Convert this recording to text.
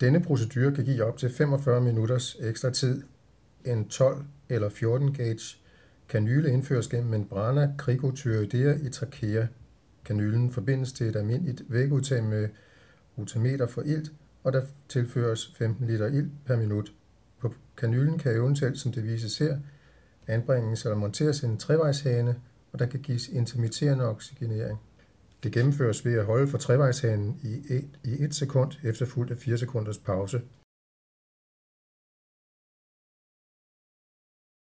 Denne procedure kan give op til 45 minutters ekstra tid. En 12 eller 14 gauge kanyle indføres gennem membrana cricothyroidea i trachea. Kanylen forbindes til et almindeligt vægudtag med rotameter for ilt, og der tilføres 15 liter ilt per minut. På kanylen kan eventuelt, som det vises her, anbringes eller monteres en trevejshane, og der kan gives intermitterende oxygenering. Det gennemføres ved at holde for trevejshanen i 1 sekund efterfulgt af 4 sekunders pause.